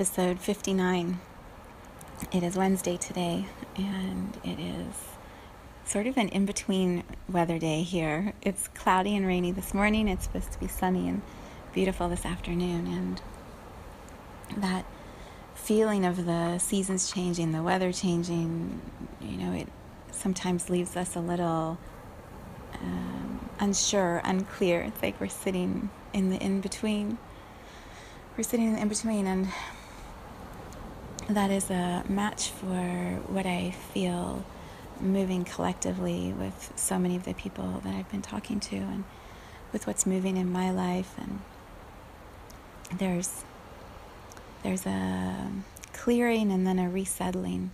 Episode 59. It is Wednesday today, and it is sort of an in between weather day here. It's cloudy and rainy this morning, it's supposed to be sunny and beautiful this afternoon, and that feeling of the seasons changing, the weather changing, you know, it sometimes leaves us a little um, unsure, unclear. It's like we're sitting in the in between. We're sitting in between, and that is a match for what I feel moving collectively with so many of the people that I've been talking to and with what's moving in my life. And there's there's a clearing and then a resettling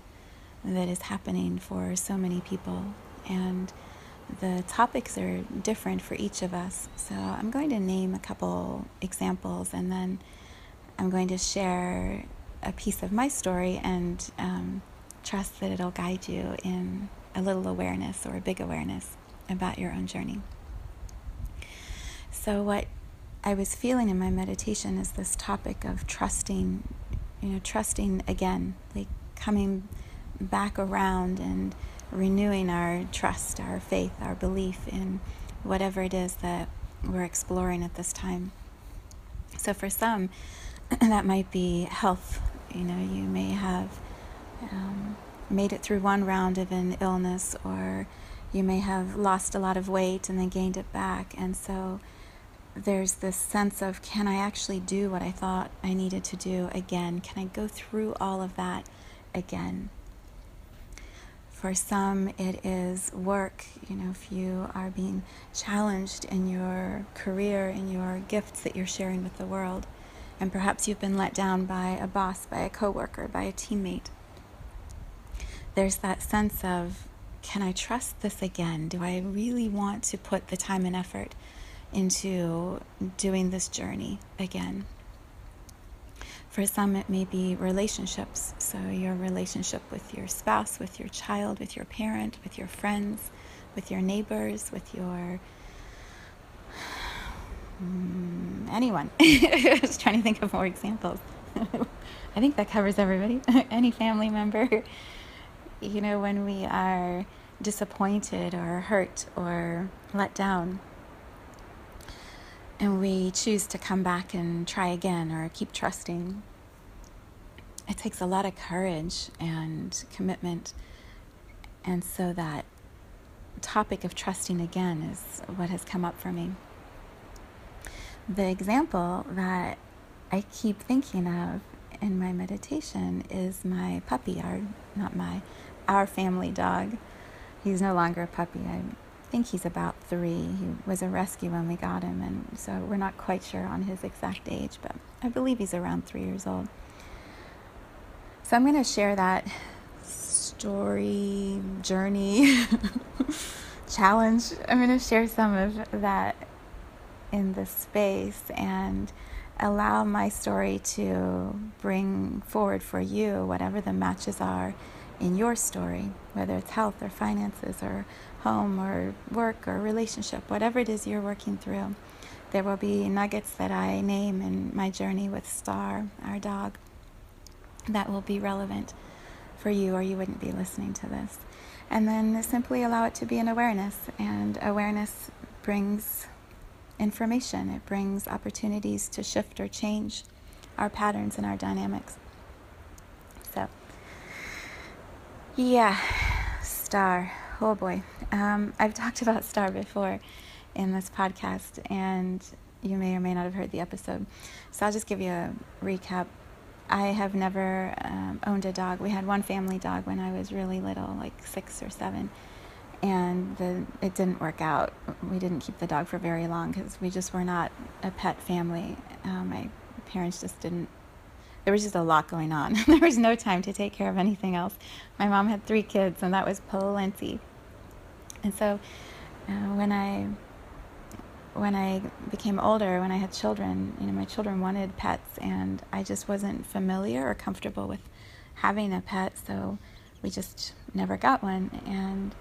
that is happening for so many people. And the topics are different for each of us. So i'm going to name a couple examples and then i'm going to share a piece of my story and um, trust that it'll guide you in a little awareness or a big awareness about your own journey. So, what I was feeling in my meditation is this topic of trusting, you know, trusting again, like coming back around and renewing our trust, our faith, our belief in whatever it is that we're exploring at this time. So, for some, that might be health you know, you may have um, made it through one round of an illness, or you may have lost a lot of weight and then gained it back. And so there's this sense of can I actually do what I thought I needed to do again? Can I go through all of that again? For some, it is work. You know, if you are being challenged in your career, in your gifts that you're sharing with the world, and perhaps you've been let down by a boss, by a coworker, by a teammate. There's that sense of, can I trust this again? Do I really want to put the time and effort into doing this journey again? For some, it may be relationships. So, your relationship with your spouse, with your child, with your parent, with your friends, with your neighbors, with your Mm, anyone. I was trying to think of more examples. I think that covers everybody. Any family member. You know, when we are disappointed or hurt or let down, and we choose to come back and try again or keep trusting, it takes a lot of courage and commitment. And so that topic of trusting again is what has come up for me the example that I keep thinking of in my meditation is my puppy, our not my, our family dog. He's no longer a puppy. I think he's about three. He was a rescue when we got him, and so we're not quite sure on his exact age, but I believe he's around three years old. So I'm going to share that story, journey, challenge. I'm going to share some of that in this space and allow my story to bring forward for you whatever the matches are in your story, whether it's health or finances or home or work or relationship, whatever it is you're working through. There will be nuggets that I name in my journey with Star, our dog, that will be relevant for you, or you wouldn't be listening to this. And then simply allow it to be an awareness, and awareness brings information. It brings opportunities to shift or change our patterns and our dynamics. So, yeah, star. Oh boy. Um, I've talked about star before in this podcast, and you may or may not have heard the episode. So I'll just give you a recap. I have never um, owned a dog. We had one family dog when I was really little, like six or seven, and the, it didn't work out. We didn't keep the dog for very long because we just were not a pet family. Uh, my parents just didn't. There was just a lot going on. there was no time to take care of anything else. My mom had three kids, and that was plenty. And so, uh, when I when I became older, when I had children, you know, my children wanted pets, and I just wasn't familiar or comfortable with having a pet, so we just never got one. And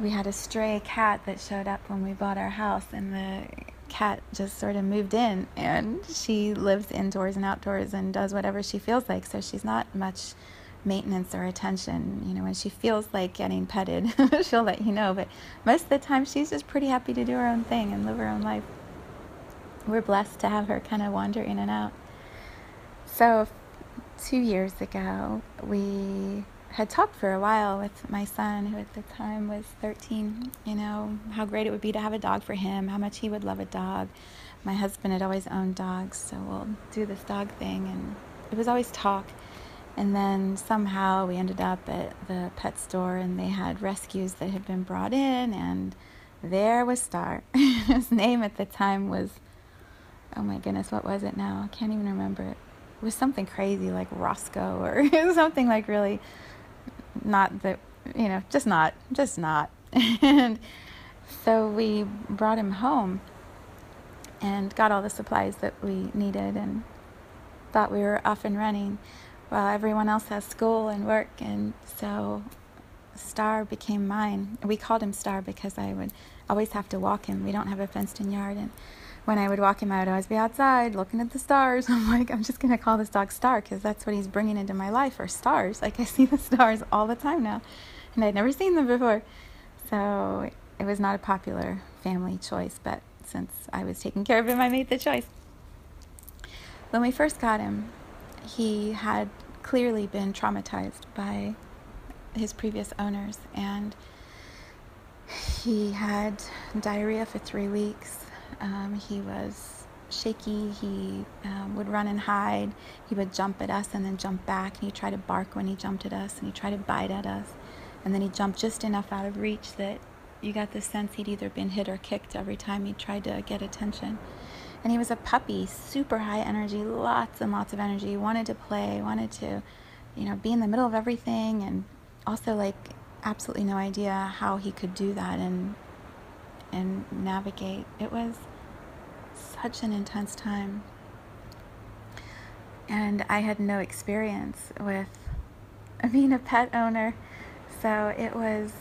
we had a stray cat that showed up when we bought our house, and the cat just sort of moved in, and she lives indoors and outdoors and does whatever she feels like, so she's not much maintenance or attention. You know, when she feels like getting petted, she'll let you know. But most of the time, she's just pretty happy to do her own thing and live her own life. We're blessed to have her kind of wander in and out. So, two years ago, we had talked for a while with my son, who at the time was 13, you know, how great it would be to have a dog for him, how much he would love a dog. My husband had always owned dogs, so we'll do this dog thing. And it was always talk. And then somehow we ended up at the pet store and they had rescues that had been brought in, and there was Star. His name at the time was, oh my goodness, what was it now? I can't even remember it. It was something crazy like Roscoe or something like really not that, you know, just not, just not. and so we brought him home and got all the supplies that we needed and thought we were off and running while everyone else has school and work, and so Star became mine. We called him Star because I would always have to walk him. We don't have a fenced in yard, and when I would walk him, I would always be outside looking at the stars. I'm like, I'm just gonna call this dog Star because that's what he's bringing into my life, or stars. Like I see the stars all the time now, and I'd never seen them before. So it was not a popular family choice, but since I was taking care of him, I made the choice. When we first got him, he had clearly been traumatized by his previous owners and he had diarrhea for three weeks. Um, he was shaky. He um, would run and hide. He would jump at us and then jump back. And he'd try to bark when he jumped at us and he'd try to bite at us. And then he'd jump just enough out of reach that you got the sense he'd either been hit or kicked every time he tried to get attention. And he was a puppy, super high energy, lots and lots of energy, wanted to play, wanted to, you know, be in the middle of everything, and also like absolutely no idea how he could do that and and navigate. It was such an intense time. And I had no experience with being a pet owner. So it was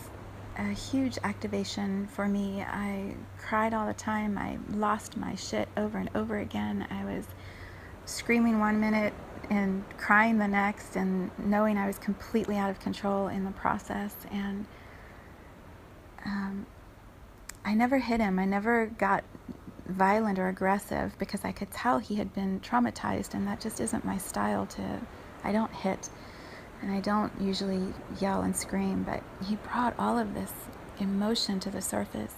a huge activation for me. I cried all the time. I lost my shit over and over again. I was screaming one minute and crying the next, and knowing I was completely out of control in the process. And um, I never hit him. I never got violent or aggressive because I could tell he had been traumatized, and that just isn't my style to. I don't hit and I don't usually yell and scream, but he brought all of this emotion to the surface.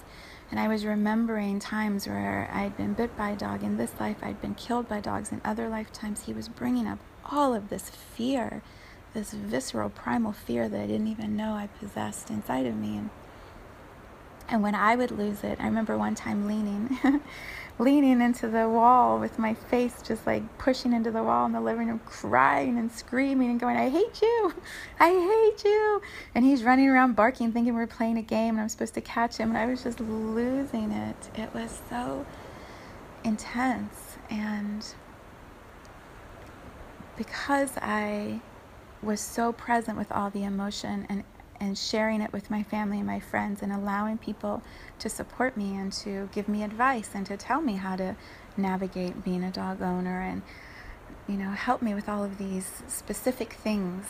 And I was remembering times where I'd been bit by a dog in this life, I'd been killed by dogs in other lifetimes. He was bringing up all of this fear, this visceral, primal fear that I didn't even know I possessed inside of me. And, and when I would lose it, I remember one time leaning leaning into the wall with my face just like pushing into the wall in the living room, crying and screaming and going, I hate you. I hate you. And he's running around barking, thinking we're playing a game and I'm supposed to catch him. And I was just losing it. It was so intense. And because I was so present with all the emotion and and sharing it with my family and my friends and allowing people to support me and to give me advice and to tell me how to navigate being a dog owner and you know help me with all of these specific things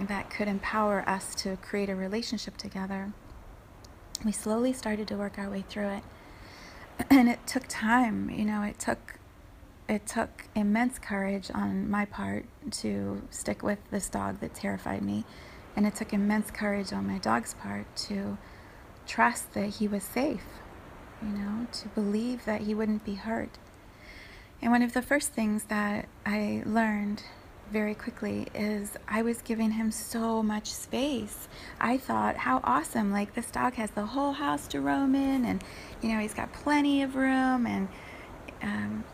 that could empower us to create a relationship together. We slowly started to work our way through it. And it took time you know it took it took immense courage on my part to stick with this dog that terrified me and it took immense courage on my dog's part to trust that he was safe, you know, to believe that he wouldn't be hurt. And one of the first things that I learned very quickly is I was giving him so much space. I thought, how awesome! Like this dog has the whole house to roam in, and you know he's got plenty of room and um,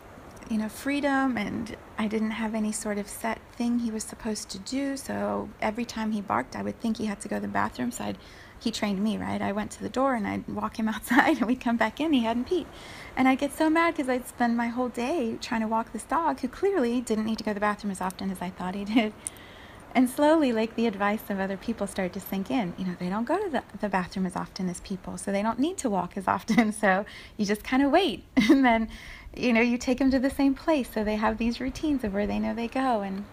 you know freedom. And I didn't have any sort of set thing he was supposed to do. So every time he barked, I would think he had to go to the bathroom. So I'd he trained me, right? I went to the door and I'd walk him outside and we'd come back in. He hadn't peed. And I'd get so mad because I'd spend my whole day trying to walk this dog who clearly didn't need to go to the bathroom as often as I thought he did. And slowly, like the advice of other people started to sink in. You know, they don't go to the, the bathroom as often as people, so they don't need to walk as often. So you just kind of wait. And then, you know, you take them to the same place. So they have these routines of where they know they go. And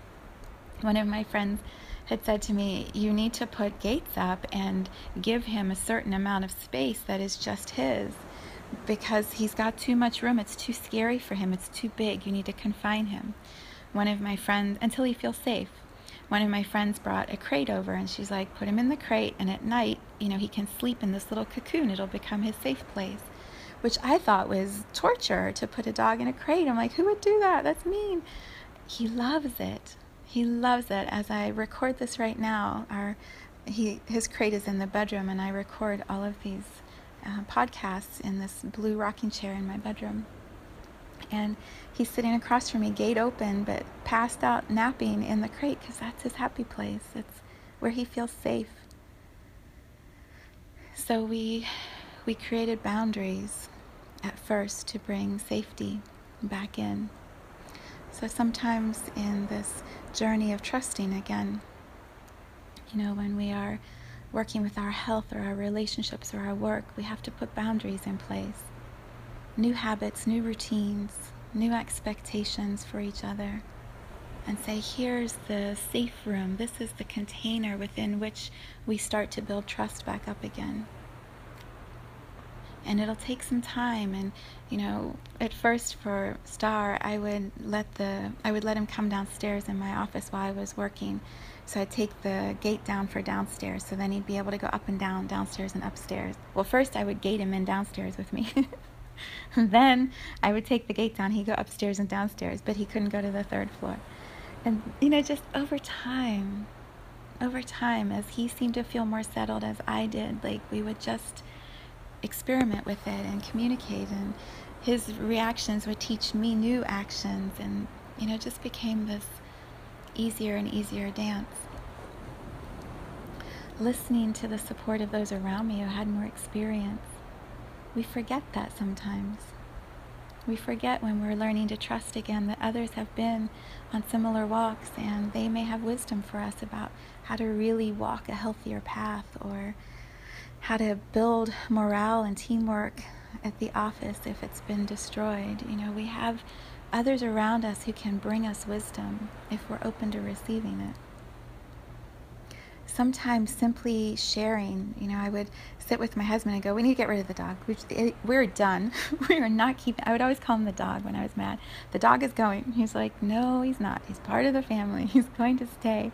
one of my friends, had said to me, You need to put gates up and give him a certain amount of space that is just his because he's got too much room. It's too scary for him. It's too big. You need to confine him. One of my friends, until he feels safe, one of my friends brought a crate over and she's like, Put him in the crate, and at night, you know, he can sleep in this little cocoon. It'll become his safe place. Which I thought was torture to put a dog in a crate. I'm like, Who would do that? That's mean. He loves it. He loves it. As I record this right now, our he his crate is in the bedroom, and I record all of these uh, podcasts in this blue rocking chair in my bedroom. And he's sitting across from me, gate open, but passed out napping in the crate because that's his happy place. It's where he feels safe. So we we created boundaries at first to bring safety back in. So sometimes in this journey of trusting again, you know, when we are working with our health or our relationships or our work, we have to put boundaries in place. New habits, new routines, new expectations for each other. And say, here's the safe room. This is the container within which we start to build trust back up again and it'll take some time. And you know at first for star i would let the i would let him come downstairs in my office while i was working. So i'd take the gate down for downstairs. So then he'd be able to go up and down downstairs and upstairs. Well first i would gate him in downstairs with me. Then i would take the gate down. He'd go upstairs and downstairs but he couldn't go to the third floor. And you know just over time over time as he seemed to feel more settled as i did like we would just experiment with it and communicate and his reactions would teach me new actions and you know just became this easier and easier dance. Listening to the support of those around me who had more experience we forget that sometimes. We forget when we're learning to trust again that others have been on similar walks and they may have wisdom for us about how to really walk a healthier path or how to build morale and teamwork at the office if it's been destroyed. You know, we have others around us who can bring us wisdom if we're open to receiving it. Sometimes simply sharing, you know, I would sit with my husband and go, We need to get rid of the dog. We're done. we are not keeping. I would always call him the dog when I was mad. The dog is going. He's like, No, he's not. He's part of the family. He's going to stay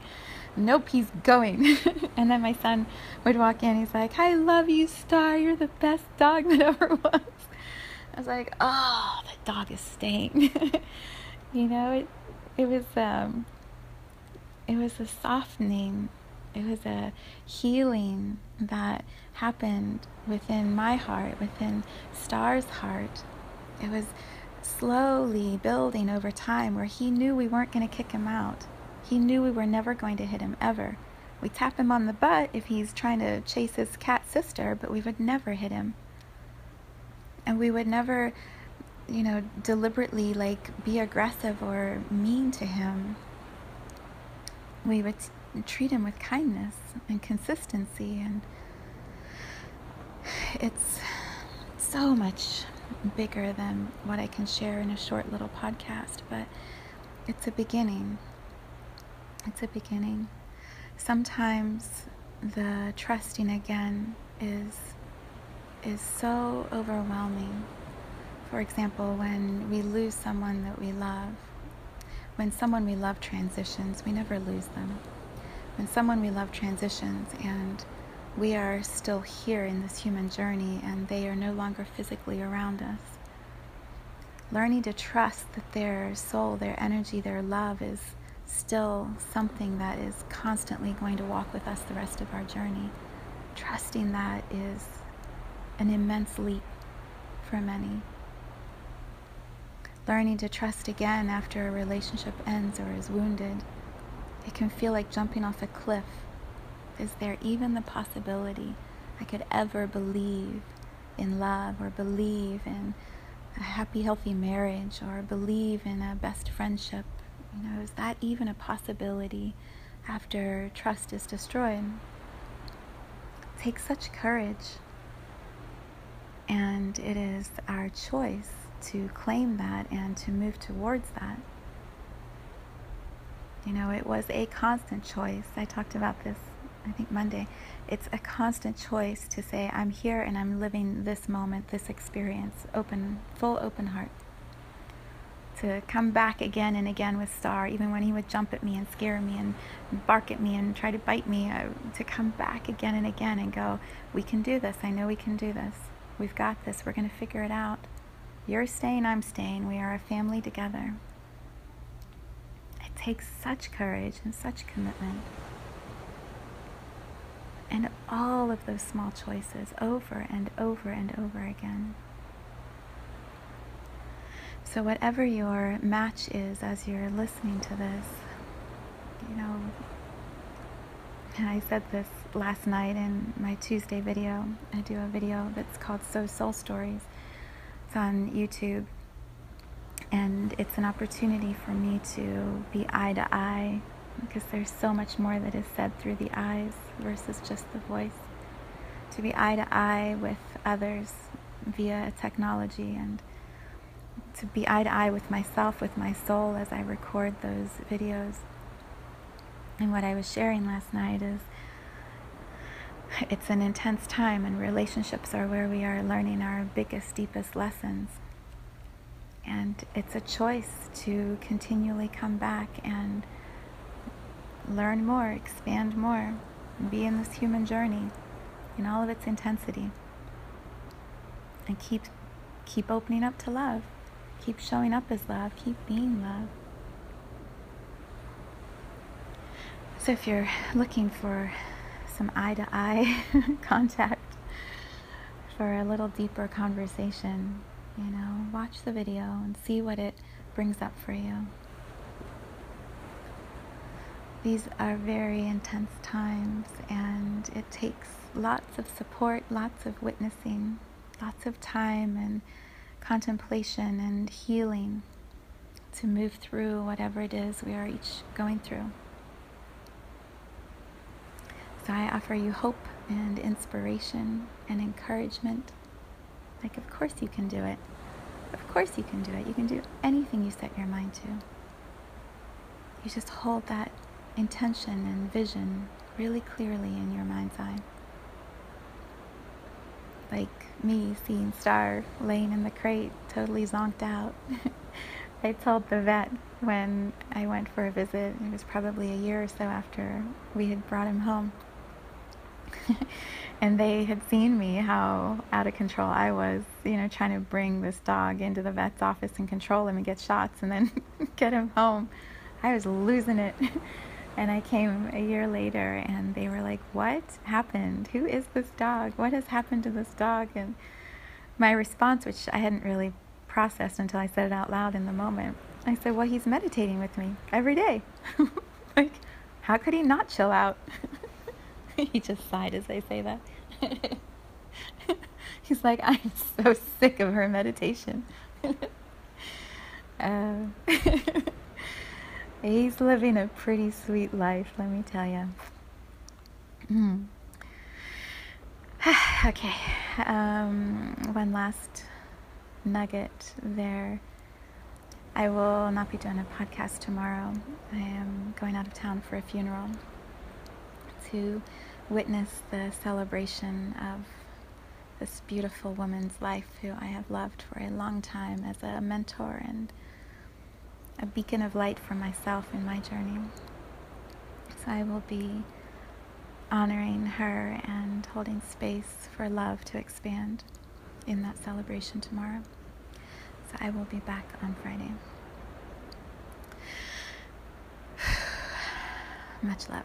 nope, he's going. and then my son would walk in. He's like, I love you, Star. You're the best dog that ever was. I was like, oh, the dog is staying. you know, it, it was, um, it was a softening. It was a healing that happened within my heart, within Star's heart. It was slowly building over time where he knew we weren't going to kick him out he knew we were never going to hit him ever. We tap him on the butt if he's trying to chase his cat sister, but we would never hit him. And we would never, you know, deliberately like be aggressive or mean to him. We would treat him with kindness and consistency and it's so much bigger than what I can share in a short little podcast, but it's a beginning. It's a beginning. Sometimes the trusting again is is so overwhelming. For example, when we lose someone that we love, when someone we love transitions, we never lose them. When someone we love transitions and we are still here in this human journey and they are no longer physically around us, learning to trust that their soul, their energy, their love is still something that is constantly going to walk with us the rest of our journey. Trusting that is an immense leap for many. Learning to trust again after a relationship ends or is wounded, it can feel like jumping off a cliff. Is there even the possibility I could ever believe in love or believe in a happy, healthy marriage or believe in a best friendship? You know, is that even a possibility after trust is destroyed? It takes such courage. And it is our choice to claim that and to move towards that. You know, it was a constant choice. I talked about this, I think, Monday. It's a constant choice to say, I'm here and I'm living this moment, this experience, open, full open heart. To come back again and again with Star, even when he would jump at me and scare me and bark at me and try to bite me, uh, to come back again and again and go, We can do this. I know we can do this. We've got this. We're going to figure it out. You're staying, I'm staying. We are a family together. It takes such courage and such commitment. And all of those small choices over and over and over again. So, whatever your match is as you're listening to this, you know, and I said this last night in my Tuesday video. I do a video that's called So Soul Stories. It's on YouTube. And it's an opportunity for me to be eye to eye because there's so much more that is said through the eyes versus just the voice. To be eye to eye with others via technology and to be eye to eye with myself, with my soul as I record those videos. And what I was sharing last night is it's an intense time, and relationships are where we are learning our biggest, deepest lessons. And it's a choice to continually come back and learn more, expand more, be in this human journey in all of its intensity. And keep keep opening up to love. Keep showing up as love. Keep being love. So if you're looking for some eye to eye contact for a little deeper conversation, you know, watch the video and see what it brings up for you. These are very intense times, and it takes lots of support, lots of witnessing, lots of time and contemplation and healing to move through whatever it is we are each going through. So I offer you hope and inspiration and encouragement. Like, of course you can do it. Of course you can do it. You can do anything you set your mind to. You just hold that intention and vision really clearly in your mind's eye. Like me seeing Star laying in the crate, totally zonked out. I told the vet when I went for a visit, it was probably a year or so after we had brought him home. and they had seen me how out of control I was, you know, trying to bring this dog into the vet's office and control him and get shots and then get him home. I was losing it. And I came a year later and they were like, What happened? Who is this dog? What has happened to this dog? And my response, which I hadn't really processed until I said it out loud in the moment, I said, Well, he's meditating with me every day. like, how could he not chill out? he just sighed as I say that. He's like, I'm so sick of her meditation. uh, he's living a pretty sweet life, let me tell you. Mm. okay, um, one last nugget there. I will not be doing a podcast tomorrow. I am going out of town for a funeral to witness the celebration of this beautiful woman's life who I have loved for a long time as a mentor and a beacon of light for myself in my journey. So I will be honoring her and holding space for love to expand in that celebration tomorrow. So I will be back on Friday. Much love.